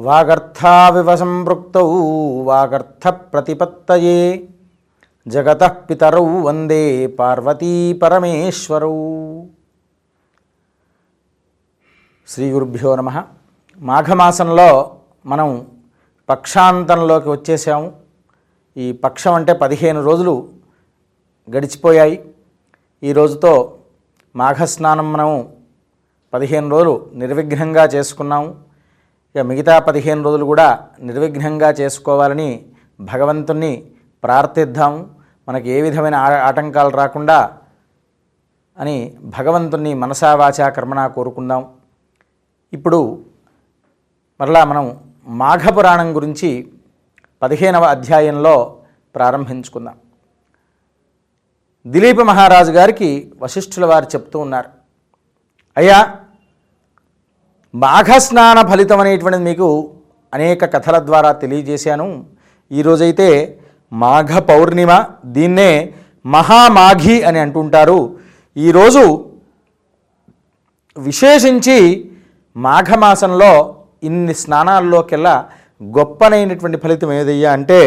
వాగర్థావివ సంపృక్తౌ వాగర్థ ప్రతిపత్తయే జగత పితరౌ వందే పార్వతీ పరమేశ్వరౌ. శ్రీ గురుభ్యో నమ. మాఘమాసంలో మనం పక్షాంతంలోకి వచ్చేసాము. ఈ పక్షం అంటే పదిహేను రోజులు గడిచిపోయాయి. ఈ రోజుతో మాఘస్నానం మనము పదిహేను రోజులు నిర్విఘ్నంగా చేసుకున్నాము. ఇక మిగతా పదిహేను రోజులు కూడా నిర్విఘ్నంగా చేసుకోవాలని భగవంతుణ్ణి ప్రార్థిద్దాం. మనకి ఏ విధమైన ఆ- ఆటంకాలు రాకుండా అని భగవంతుణ్ణి మనసావాచా కర్మణ కోరుకుందాం. ఇప్పుడు మరలా మనం మాఘపురాణం గురించి పదిహేనవ అధ్యాయంలో ప్రారంభించుకుందాం. దిలీప మహారాజు గారికి వశిష్ఠుల వారు చెప్తూ ఉన్నారు. అయ్యా మాఘస్నాన ఫలితం అనేటువంటిది మీకు అనేక కథల ద్వారా తెలియజేశాను. ఈరోజైతే మాఘ పౌర్ణిమ దీన్నే మహామాఘి అని అంటుంటారు. ఈరోజు విశేషించి మాఘమాసంలో ఇన్ని స్నానాల్లోకెల్లా గొప్పనైనటువంటి ఫలితం ఏదయ్యా అంటే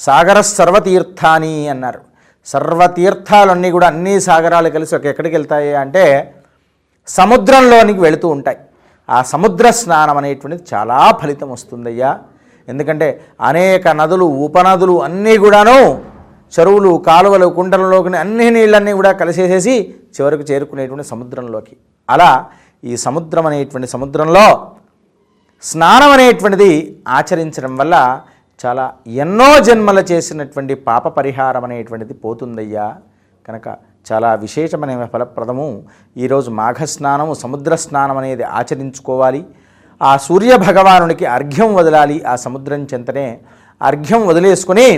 సాగర సర్వతీర్థాని అన్నారు. సర్వతీర్థాలన్నీ కూడా అన్ని సాగరాలు కలిసి ఒక ఎక్కడికి వెళ్తాయి అంటే సముద్రంలోనికి వెళుతూ ఉంటాయి. ఆ సముద్ర స్నానం అనేటువంటిది చాలా ఫలితం వస్తుందయ్యా. ఎందుకంటే అనేక నదులు ఉపనదులు అన్నీ కూడాను చెరువులు కాలువలు కుంటలలోకి అన్ని నీళ్ళన్నీ కూడా కలిసేసేసి చివరకు చేరుకునేటువంటి సముద్రంలోకి. అలా ఈ సముద్రం అనేటువంటి సముద్రంలో స్నానం అనేటువంటిది ఆచరించడం వల్ల చాలా ఎన్నో జన్మల చేసినటువంటి పాప పరిహారం అనేటువంటిది పోతుందయ్యా. కనుక చాలా విశేషమైన ఫలప్రదము. ఈరోజు మాఘస్నానము సముద్ర స్నానం అనేది ఆచరించుకోవాలి. ఆ సూర్య భగవానునికి అర్ఘ్యం వదలాలి ఆ సముద్రం చెంతనే. అర్ఘ్యం వదిలేసుకుని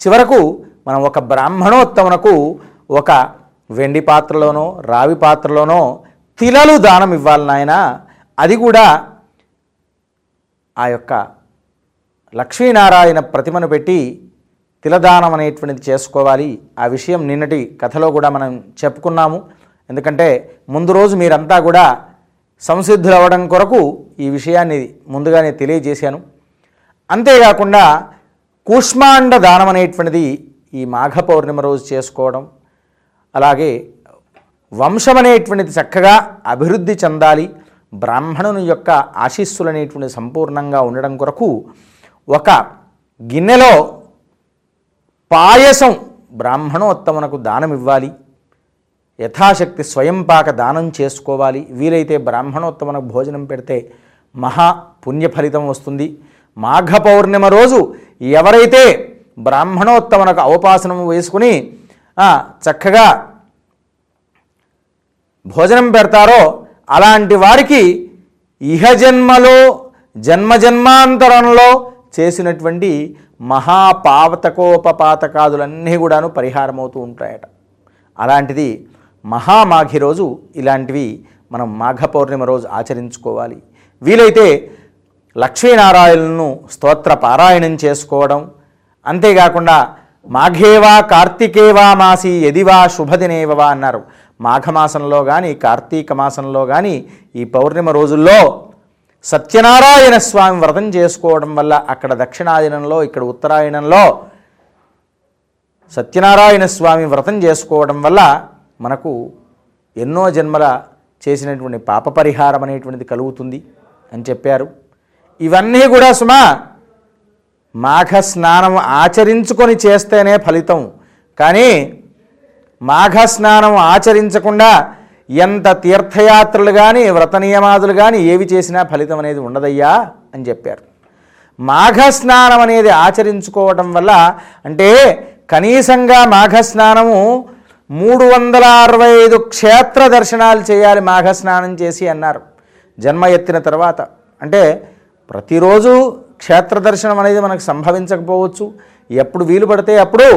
చివరకు మనం ఒక బ్రాహ్మణోత్తమునకు ఒక వెండి పాత్రలోనో రావి పాత్రలోనో తిలలు దానం ఇవ్వాలి నాయన. అది కూడా ఆ యొక్క లక్ష్మీనారాయణ ప్రతిమను పెట్టి తిలదానం అనేటువంటిది చేసుకోవాలి. ఆ విషయం నిన్నటి కథలో కూడా మనం చెప్పుకున్నాము. ఎందుకంటే ముందు రోజు మీరంతా కూడా సంసిద్ధులు అవ్వడం కొరకు ఈ విషయాన్ని ముందుగానే తెలియజేశాను. అంతేకాకుండా కూష్మాండ దానం అనేటువంటిది ఈ మాఘ పౌర్ణిమ రోజు చేసుకోవడం అలాగే వంశం అనేటువంటిది చక్కగా అభివృద్ధి చెందాలి బ్రాహ్మణుని యొక్క ఆశీస్సులు అనేటువంటిది సంపూర్ణంగా ఉండడం కొరకు ఒక గిన్నెలో పాయసం బ్రాహ్మణోత్తమునకు దానం ఇవ్వాలి యథాశక్తి స్వయంపాక దానం చేసుకోవాలి. వీలైతే బ్రాహ్మణోత్తమునకు భోజనం పెడితే మహా పుణ్య ఫలితం వస్తుంది. మాఘ పౌర్ణిమ రోజు ఎవరైతే బ్రాహ్మణోత్తమునకు అవపాసనం వేసుకుని చక్కగా భోజనం పెడతారో అలాంటి వారికి ఇహజన్మలో జన్మజన్మాంతరంలో చేసినటువంటి మహాపావతకోపపాతకాదులన్నీ కూడాను పరిహారమవుతూ ఉంటాయట. అలాంటిది మహామాఘి రోజు ఇలాంటివి మనం మాఘ పౌర్ణిమ రోజు ఆచరించుకోవాలి. వీలైతే లక్ష్మీనారాయణను స్తోత్ర పారాయణం చేసుకోవడం అంతేకాకుండా మాఘేవా కార్తికేవా మాసి ఎదివా శుభదినేవవా అన్నారు. మాఘమాసంలో కానీ కార్తీక మాసంలో కానీ ఈ పౌర్ణిమ రోజుల్లో సత్యనారాయణ స్వామి వ్రతం చేసుకోవడం వల్ల అక్కడ దక్షిణాయనంలో ఇక్కడ ఉత్తరాయణంలో సత్యనారాయణ స్వామి వ్రతం చేసుకోవడం వల్ల మనకు ఎన్నో జన్మల చేసినటువంటి పాప పరిహారం అనేటువంటిది కలుగుతుంది అని చెప్పారు. ఇవన్నీ కూడా సుమా మాఘ స్నానం ఆచరించుకొని చేస్తేనే ఫలితం. కానీ మాఘ స్నానం ఆచరించకుండా ఎంత తీర్థయాత్రలు కానీ వ్రత నియమాదులు కానీ ఏవి చేసినా ఫలితం అనేది ఉండదయ్యా అని చెప్పారు. మాఘస్నానం అనేది ఆచరించుకోవటం వల్ల అంటే కనీసంగా మాఘ స్నానము మూడు వందల అరవై ఐదు క్షేత్ర దర్శనాలు చేయాలి మాఘ స్నానం చేసి అన్నారు. జన్మ ఎత్తిన తర్వాత. అంటే ప్రతిరోజు క్షేత్ర దర్శనం అనేది మనకు సంభవించకపోవచ్చు. ఎప్పుడు వీలు పడితే అప్పుడు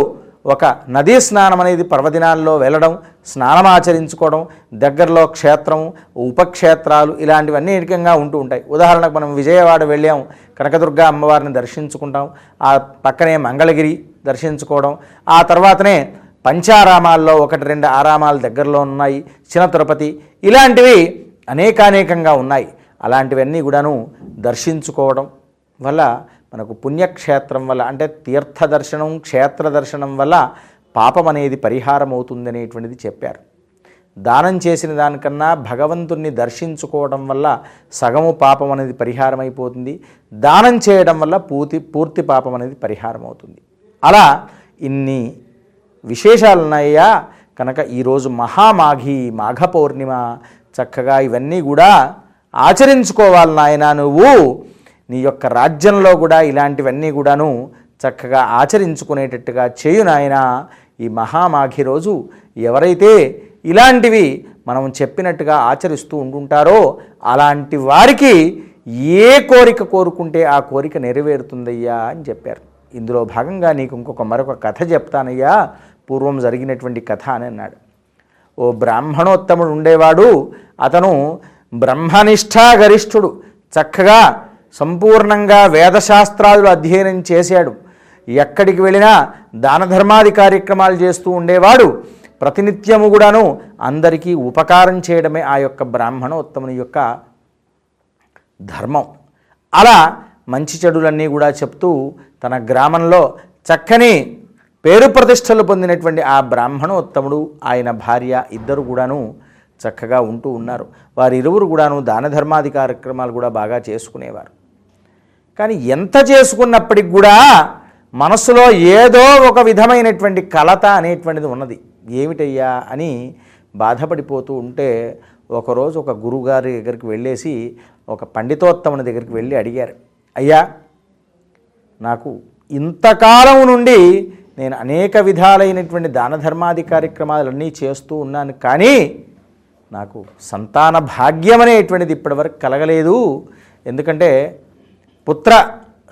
ఒక నదీ స్నానం అనేది పర్వదినాల్లో వెళ్ళడం స్నానం ఆచరించుకోవడం దగ్గరలో క్షేత్రం ఉపక్షేత్రాలు ఇలాంటివన్నీ ఏకంగా ఉంటూ ఉంటాయి. ఉదాహరణకు మనం విజయవాడ వెళ్ళాం కనకదుర్గ అమ్మవారిని దర్శించుకుంటాం ఆ పక్కనే మంగళగిరి దర్శించుకోవడం ఆ తర్వాతనే పంచారామాల్లో ఒకటి రెండు ఆరామాలు దగ్గరలో ఉన్నాయి చిన్న తిరుపతి ఇలాంటివి అనేకానేకంగా ఉన్నాయి. అలాంటివన్నీ కూడాను దర్శించుకోవడం వల్ల మనకు పుణ్యక్షేత్రం వల్ల అంటే తీర్థ దర్శనం క్షేత్ర దర్శనం వల్ల పాపం అనేది పరిహారం అవుతుందనేటువంటిది చెప్పారు. దానం చేసిన దానికన్నా భగవంతుణ్ణి దర్శించుకోవడం వల్ల సగము పాపం అనేది పరిహారం అయిపోతుంది దానం చేయడం వల్ల పూర్తి పూర్తి పాపం అనేది పరిహారం అవుతుంది అలా ఇన్ని విశేషాలు ఉన్నాయా కనుక ఈరోజు మహామాఘి మాఘ పౌర్ణిమ చక్కగా ఇవన్నీ కూడా ఆచరించుకోవాలి నాయన నువ్వు. నీ యొక్క రాజ్యంలో కూడా ఇలాంటివన్నీ కూడాను చక్కగా ఆచరించుకునేటట్టుగా చేయు నాయన. ఈ మహామాఘి రోజు ఎవరైతే ఇలాంటివి మనం చెప్పినట్టుగా ఆచరిస్తూ ఉంటుంటారో అలాంటి వారికి ఏ కోరిక కోరుకుంటే ఆ కోరిక నెరవేరుతుందయ్యా అని చెప్పారు. ఇందులో భాగంగా నీకు ఇంకొక మరొక కథ చెప్తానయ్యా. పూర్వం జరిగినటువంటి కథ అని అన్నాడు. ఓ బ్రాహ్మణోత్తముడు ఉండేవాడు. అతను బ్రహ్మనిష్టా గరిష్ఠుడు చక్కగా సంపూర్ణంగా వేదశాస్త్రాలు అధ్యయనం చేశాడు. ఎక్కడికి వెళ్ళినా దాన ధర్మాది కార్యక్రమాలు చేస్తూ ఉండేవాడు. ప్రతినిత్యము కూడాను అందరికీ ఉపకారం చేయడమే ఆ యొక్క బ్రాహ్మణోత్తముని యొక్క ధర్మం. అలా మంచి చెడులన్నీ కూడా చెప్తూ తన గ్రామంలో చక్కని పేరు ప్రతిష్టలు పొందినటువంటి ఆ బ్రాహ్మణోత్తముడు ఆయన భార్య ఇద్దరు కూడాను చక్కగా ఉంటూ ఉన్నారు. వారి ఇరువురు కూడాను దాన ధర్మాది కార్యక్రమాలు కూడా బాగా చేసుకునేవారు. కానీ ఎంత చేసుకున్నప్పటికి కూడా మనసులో ఏదో ఒక విధమైనటువంటి కలత అనేటువంటిది ఉన్నది. ఏమిటయ్యా అని బాధపడిపోతూ ఉంటే ఒకరోజు ఒక గురుగారి దగ్గరికి వెళ్ళేసి ఒక పండితోత్తముని దగ్గరికి వెళ్ళి అడిగారు అయ్యా నాకు ఇంతకాలం నుండి నేను అనేక విధాలైనటువంటి దాన ధర్మాది కార్యక్రమాలన్నీ చేస్తూ ఉన్నాను కానీ నాకు సంతాన భాగ్యం అనేటువంటిది ఇప్పటివరకు కలగలేదు. ఎందుకంటే పుత్ర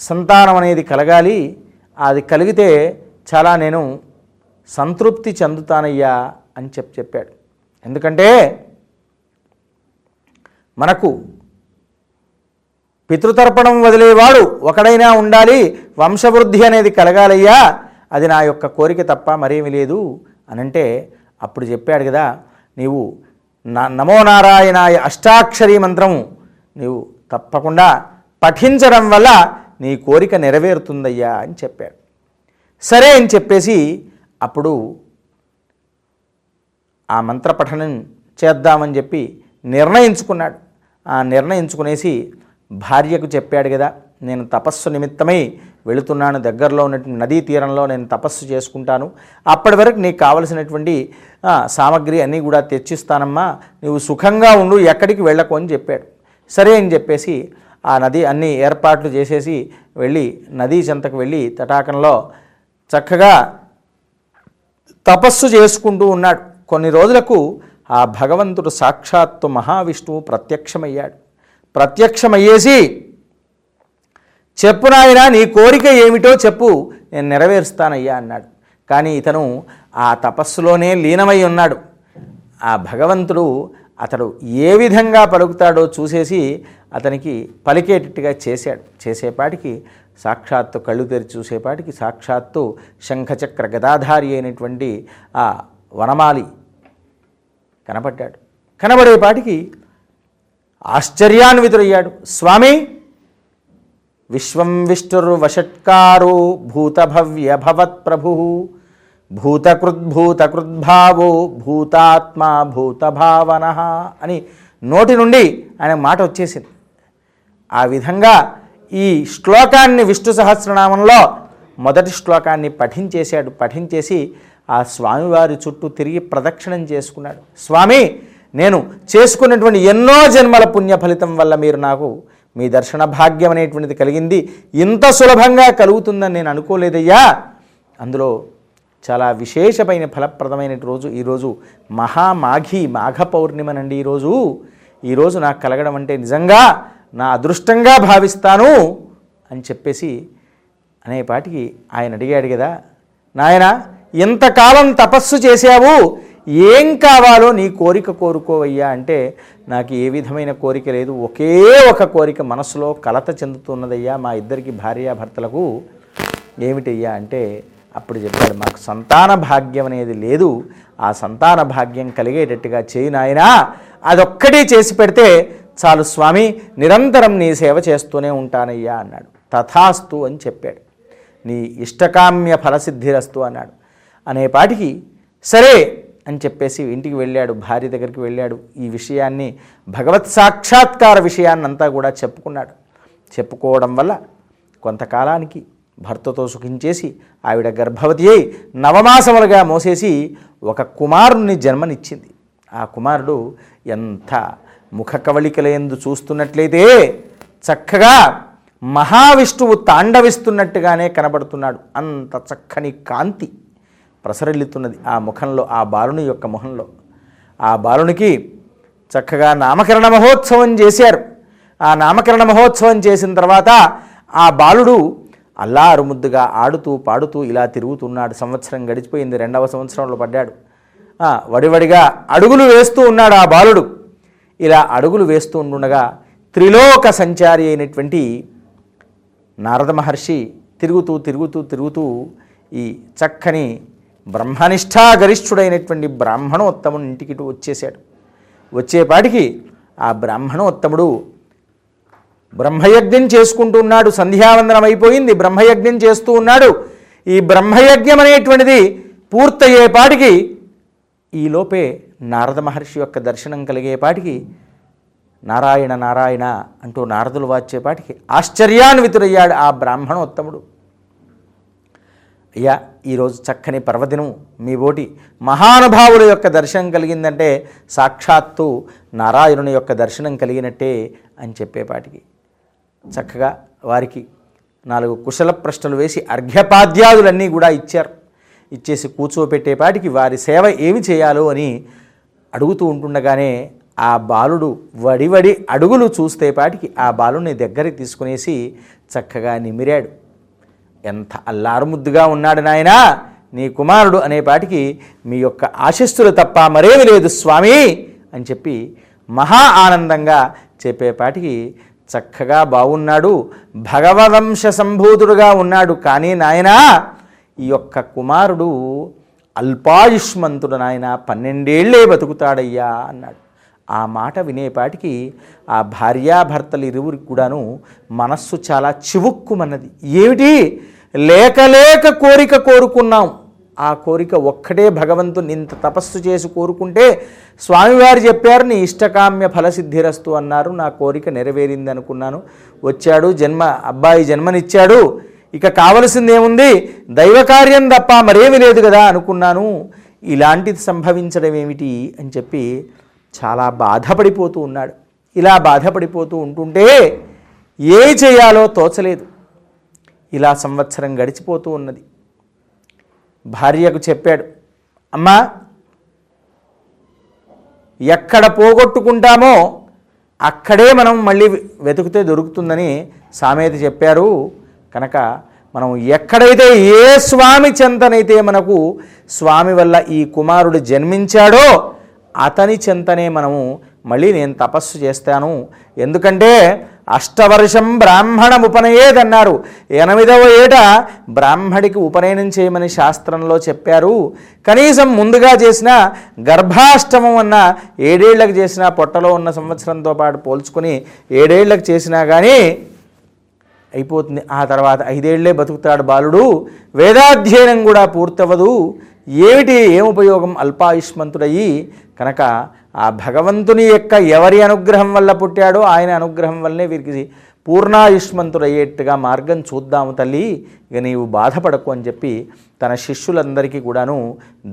సంతానం అనేది కలగాలి అది కలిగితే చాలా నేను సంతృప్తి చెందుతానయ్యా అని చెప్పి చెప్పాడు. ఎందుకంటే మనకు పితృతర్పణం వదిలేవాడు ఒకడైనా ఉండాలి వంశవృద్ధి అనేది కలగాలయ్యా అది నా యొక్క కోరిక తప్ప మరేమీ లేదు అనంటే అప్పుడు చెప్పాడు కదా నీవు నమో నారాయణాయ అష్టాక్షరీ మంత్రము నీవు తప్పకుండా పఠించడం వల్ల నీ కోరిక నెరవేరుతుందయ్యా అని చెప్పాడు. సరే అని చెప్పేసి అప్పుడు ఆ మంత్ర పఠనం చేద్దామని చెప్పి నిర్ణయించుకున్నాడు. ఆ నిర్ణయించుకునేసి భార్యకు చెప్పాడు కదా నేను తపస్సు నిమిత్తమై వెళుతున్నాను దగ్గరలో ఉన్నటువంటి నదీ తీరంలో నేను తపస్సు చేసుకుంటాను. అప్పటి వరకు నీకు కావలసినటువంటి సామగ్రి అన్నీ కూడా తెచ్చిస్తానమ్మా నువ్వు సుఖంగా ఉండు ఎక్కడికి వెళ్ళకు అని చెప్పాడు. సరే అని చెప్పేసి ఆ నది అన్ని ఏర్పాట్లు చేసేసి వెళ్ళి నదీ చెంతకు వెళ్ళి తటాకంలో చక్కగా తపస్సు చేసుకుంటూ ఉన్నాడు. కొన్ని రోజులకు ఆ భగవంతుడు సాక్షాత్తు మహావిష్ణువు ప్రత్యక్షమయ్యాడు. ప్రత్యక్షమయ్యేసి చెప్పు నాయన నీ కోరిక ఏమిటో చెప్పు నేను నెరవేరుస్తానయ్యా అన్నాడు. కానీ ఇతను ఆ తపస్సులోనే లీనమై ఉన్నాడు. ఆ భగవంతుడు అతడు ఏ విధంగా పలుకుతాడో చూసేసి అతనికి పలికేటట్టుగా చేశాడు. చేసేపాటికి సాక్షాత్తు కళ్ళు తెరిచి చూసేపాటికి సాక్షాత్తు శంఖచక్ర గదాధారి అయినటువంటి ఆ వనమాలి కనపడ్డాడు. కనబడేపాటికి ఆశ్చర్యాన్వితుడయ్యాడు. స్వామి విశ్వం విష్ణుర్వషట్కారు భూతభవ్యభవత్ ప్రభు భూతకృద్భూతకృద్భావో భూతాత్మ భూతభావన అని నోటి నుండి ఆయన మాట వచ్చేసింది. ఆ విధంగా ఈ శ్లోకాన్ని విష్ణు సహస్రనామంలో మొదటి శ్లోకాన్ని పఠించేశాడు. పఠించేసి ఆ స్వామివారి చుట్టూ తిరిగి ప్రదక్షిణం చేసుకున్నాడు. స్వామి నేను చేసుకున్నటువంటి ఎన్నో జన్మల పుణ్య ఫలితం వల్ల మీరు నాకు మీ దర్శన భాగ్యం అనేటువంటిది కలిగింది. ఇంత సులభంగా కలుగుతుందని నేను అనుకోలేదయ్యా. అందులో చాలా విశేషమైన ఫలప్రదమైన రోజు. ఈరోజు మహామాఘి మాఘ పౌర్ణిమనండి ఈరోజు ఈరోజు నాకు కలగడం అంటే నిజంగా నా అదృష్టంగా భావిస్తాను అని చెప్పేసి అనేపాటికి ఆయన అడిగాడు కదా. నాయన ఇంతకాలం తపస్సు చేశావు ఏం కావాలో నీ కోరిక కోరుకోవయ్యా అంటే నాకు ఏ విధమైన కోరిక లేదు. ఒకే ఒక కోరిక మనసులో కలత చెందుతున్నదయ్యా మా ఇద్దరికి భార్యాభర్తలకు. ఏమిటయ్యా అంటే అప్పుడు చెప్పాడు మాకు సంతాన భాగ్యం అనేది లేదు. ఆ సంతాన భాగ్యం కలిగేటట్టుగా చేయి నాయనా. అదొక్కటి చేసి పెడితే చాలు స్వామి నిరంతరం నీ సేవ చేస్తూనే ఉంటానయ్యా అన్నాడు. తథాస్తు అని చెప్పాడు. నీ ఇష్టకామ్య ఫలసిద్ధిరస్తు అన్నాడు. అనేపాటికి సరే అని చెప్పేసి ఇంటికి వెళ్ళాడు భార్య దగ్గరికి వెళ్ళాడు. ఈ విషయాన్ని భగవత్ సాక్షాత్కార విషయాన్నంతా కూడా చెప్పుకున్నాడు. చెప్పుకోవడం వల్ల కొంతకాలానికి భర్తతో సుఖించేసి ఆవిడ గర్భవతి అయి నవమాసములుగా మోసేసి ఒక కుమారుణ్ణి జన్మనిచ్చింది. ఆ కుమారుడు ఎంత ముఖ కవళికలందు చూస్తున్నట్లయితే చక్కగా మహావిష్ణువు తాండవిస్తున్నట్టుగానే కనబడుతున్నాడు. అంత చక్కని కాంతి ప్రసరిల్లుతున్నది ఆ ముఖంలో ఆ బాలుని యొక్క ముఖంలో ఆ బాలునికి చక్కగా నామకరణ మహోత్సవం చేశారు. ఆ నామకరణ మహోత్సవం చేసిన తర్వాత ఆ బాలుడు అల్లా అరుముద్దుగా ఆడుతూ పాడుతూ ఇలా తిరుగుతున్నాడు. సంవత్సరం గడిచిపోయింది. రెండవ సంవత్సరంలో పడ్డాడు. వడివడిగా అడుగులు వేస్తూ ఉన్నాడు ఆ బాలుడు. ఇలా అడుగులు వేస్తూ ఉండుండగా త్రిలోక సంచారి అయినటువంటి నారద మహర్షి తిరుగుతూ తిరుగుతూ తిరుగుతూ ఈ చక్కని బ్రహ్మనిష్టాగరిష్ఠుడైనటువంటి బ్రాహ్మణోత్తముని ఇంటికి వచ్చేసాడు వచ్చేపాటికి ఆ బ్రాహ్మణోత్తముడు బ్రహ్మయజ్ఞం చేసుకుంటూ ఉన్నాడు సంధ్యావందనం అయిపోయింది బ్రహ్మయజ్ఞం చేస్తూ ఉన్నాడు. ఈ బ్రహ్మయజ్ఞం అనేటువంటిది పూర్తయ్యేపాటికి ఈలోపే నారద మహర్షి యొక్క దర్శనం కలిగేపాటికి నారాయణ నారాయణ అంటూ నారదులు వాచేపాటికి ఆశ్చర్యాన్వితుడయ్యాడు ఆ బ్రాహ్మణోత్తముడు. అయ్యా ఈరోజు చక్కని పర్వదినం మీ ఓటి మహానుభావుల యొక్క దర్శనం కలిగిందంటే సాక్షాత్తు నారాయణుని యొక్క దర్శనం కలిగినట్టే అని చెప్పేపాటికి. చక్కగా వారికి నాలుగు కుశల ప్రశ్నలు వేసి అర్ఘ్యపాద్యాదులన్నీ కూడా ఇచ్చారు. ఇచ్చేసి కూర్చోపెట్టేపాటికి వారి సేవ ఏమి చేయాలో అని అడుగుతూ ఉంటుండగానే ఆ బాలుడు వడివడి అడుగులు చూస్తేపాటికి ఆ బాలుని దగ్గరికి తీసుకునేసి చక్కగా నిమిరాడు. ఎంత అల్లారుముద్దుగా ఉన్నాడు నాయనా నీ కుమారుడు అనేపాటికి మీ యొక్క ఆశస్సులు తప్ప మరేమి లేదు స్వామి అని చెప్పి మహా ఆనందంగా చెప్పేపాటికి చక్కగా బాగున్నాడు భగవదంశ సంభూతుడుగా ఉన్నాడు. కానీ నాయనా ఈ యొక్క కుమారుడు అల్పాయుష్మంతుడు నాయన పన్నెండేళ్ళే బతుకుతాడయ్యా అన్నాడు. ఆ మాట వినేపాటికి ఆ భార్యాభర్తలు ఇరువురికి కూడాను మనస్సు చాలా చివుక్కుమన్నది. ఏమిటి? లేక లేక కోరిక కోరుకున్నాం. ఆ కోరిక ఒక్కటే భగవంతుని ఇంత తపస్సు చేసి కోరుకుంటే స్వామివారు చెప్పారు నీ ఇష్టకామ్య ఫలసిద్ధిరస్తు అన్నారు. నా కోరిక నెరవేరింది అనుకున్నాను. వచ్చాడు జన్మ అబ్బాయి జన్మనిచ్చాడు. ఇక కావలసింది ఏముంది దైవకార్యం తప్ప మరేమి లేదు కదా అనుకున్నాను. ఇలాంటిది సంభవించడం ఏమిటి అని చెప్పి చాలా బాధపడిపోతూ ఉన్నాడు. ఇలా బాధపడిపోతూ ఉంటుంటే ఏ చేయాలో తోచలేదు. ఇలా సంవత్సరం గడిచిపోతూ ఉన్నది. భార్యకు చెప్పాడు అమ్మా ఎక్కడ పోగొట్టుకుంటామో అక్కడే మనం మళ్ళీ వెతుకుతే దొరుకుతుందని సామెత చెప్పారు. కనుక మనం ఎక్కడైతే ఏ స్వామి చెంతనైతే మనకు స్వామి వల్ల ఈ కుమారుడు జన్మించాడో అతని చెంతనే మనము మళ్ళీ నేను తపస్సు చేస్తాను. ఎందుకంటే అష్టవర్షం బ్రాహ్మణం ఉపనయేదన్నారు ఎనిమిదవ ఏట బ్రాహ్మడికి ఉపనయనం చేయమని శాస్త్రంలో చెప్పారు. కనీసం ముందుగా చేసిన గర్భాష్టమం అన్న ఏడేళ్ళకు చేసిన పొట్టలో ఉన్న సంవత్సరంతో పాటు పోల్చుకుని ఏడేళ్ళకు చేసినా కానీ అయిపోతుంది. ఆ తర్వాత ఐదేళ్ళే బతుకుతాడు బాలుడు. వేదాధ్యయనం కూడా పూర్తవదు ఏమిటి ఏం ఉపయోగం అల్పాయుష్మంతుడయ్యి కనుక ఆ భగవంతుని యొక్క ఎవరి అనుగ్రహం వల్ల పుట్టాడో ఆయన అనుగ్రహం వల్లనే వీరికి పూర్ణాయుష్మంతుడయ్యేట్టుగా మార్గం చూద్దాము తల్లి. ఇక నీవు బాధపడకు అని చెప్పి తన శిష్యులందరికీ కూడాను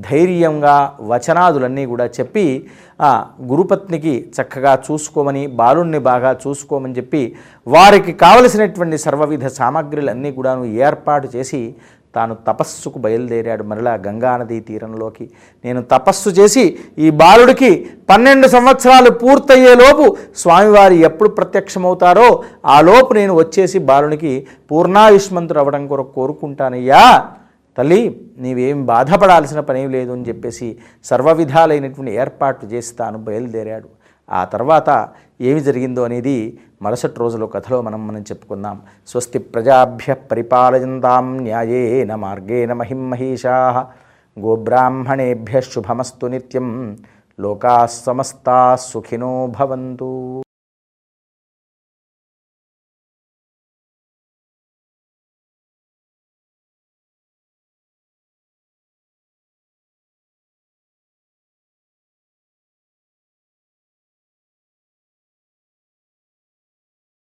ధైర్యంగా వచనాదులన్నీ కూడా చెప్పి ఆ గురుపత్నికి చక్కగా చూసుకోమని బాలుణ్ణి బాగా చూసుకోమని చెప్పి వారికి కావలసినటువంటి సర్వవిధ సామాగ్రిలన్నీ కూడాను ఏర్పాటు చేసి తాను తపస్సుకు బయలుదేరాడు. మరలా గంగానదీ తీరంలోకి నేను తపస్సు చేసి ఈ బాలుడికి పన్నెండు సంవత్సరాలు పూర్తయ్యేలోపు స్వామివారి ఎప్పుడు ప్రత్యక్షమవుతారో ఆ లోపు నేను వచ్చేసి బాలునికి పూర్ణాయుష్మంతుడు అవ్వడం కొరకు కోరుకుంటానయ్యా. తల్లి నీవేం బాధపడాల్సిన పని లేదు అని చెప్పేసి సర్వవిధాలైనటువంటి ఏర్పాట్లు చేసి తాను బయలుదేరాడు. ఆ తర్వాత ఏమి జరిగిందో అనేది మరుసటి రోజులో కథలో మనం మనం చెప్పుకుందాం. స్వస్తి ప్రజాభ్య పరిపాలయంతాం న్యాయేన మార్గేణ మహిం మహిషా గోబ్రాహ్మణేభ్య శుభమస్తు నిత్యం. లోకా సమస్తా సుఖినో భవంతు.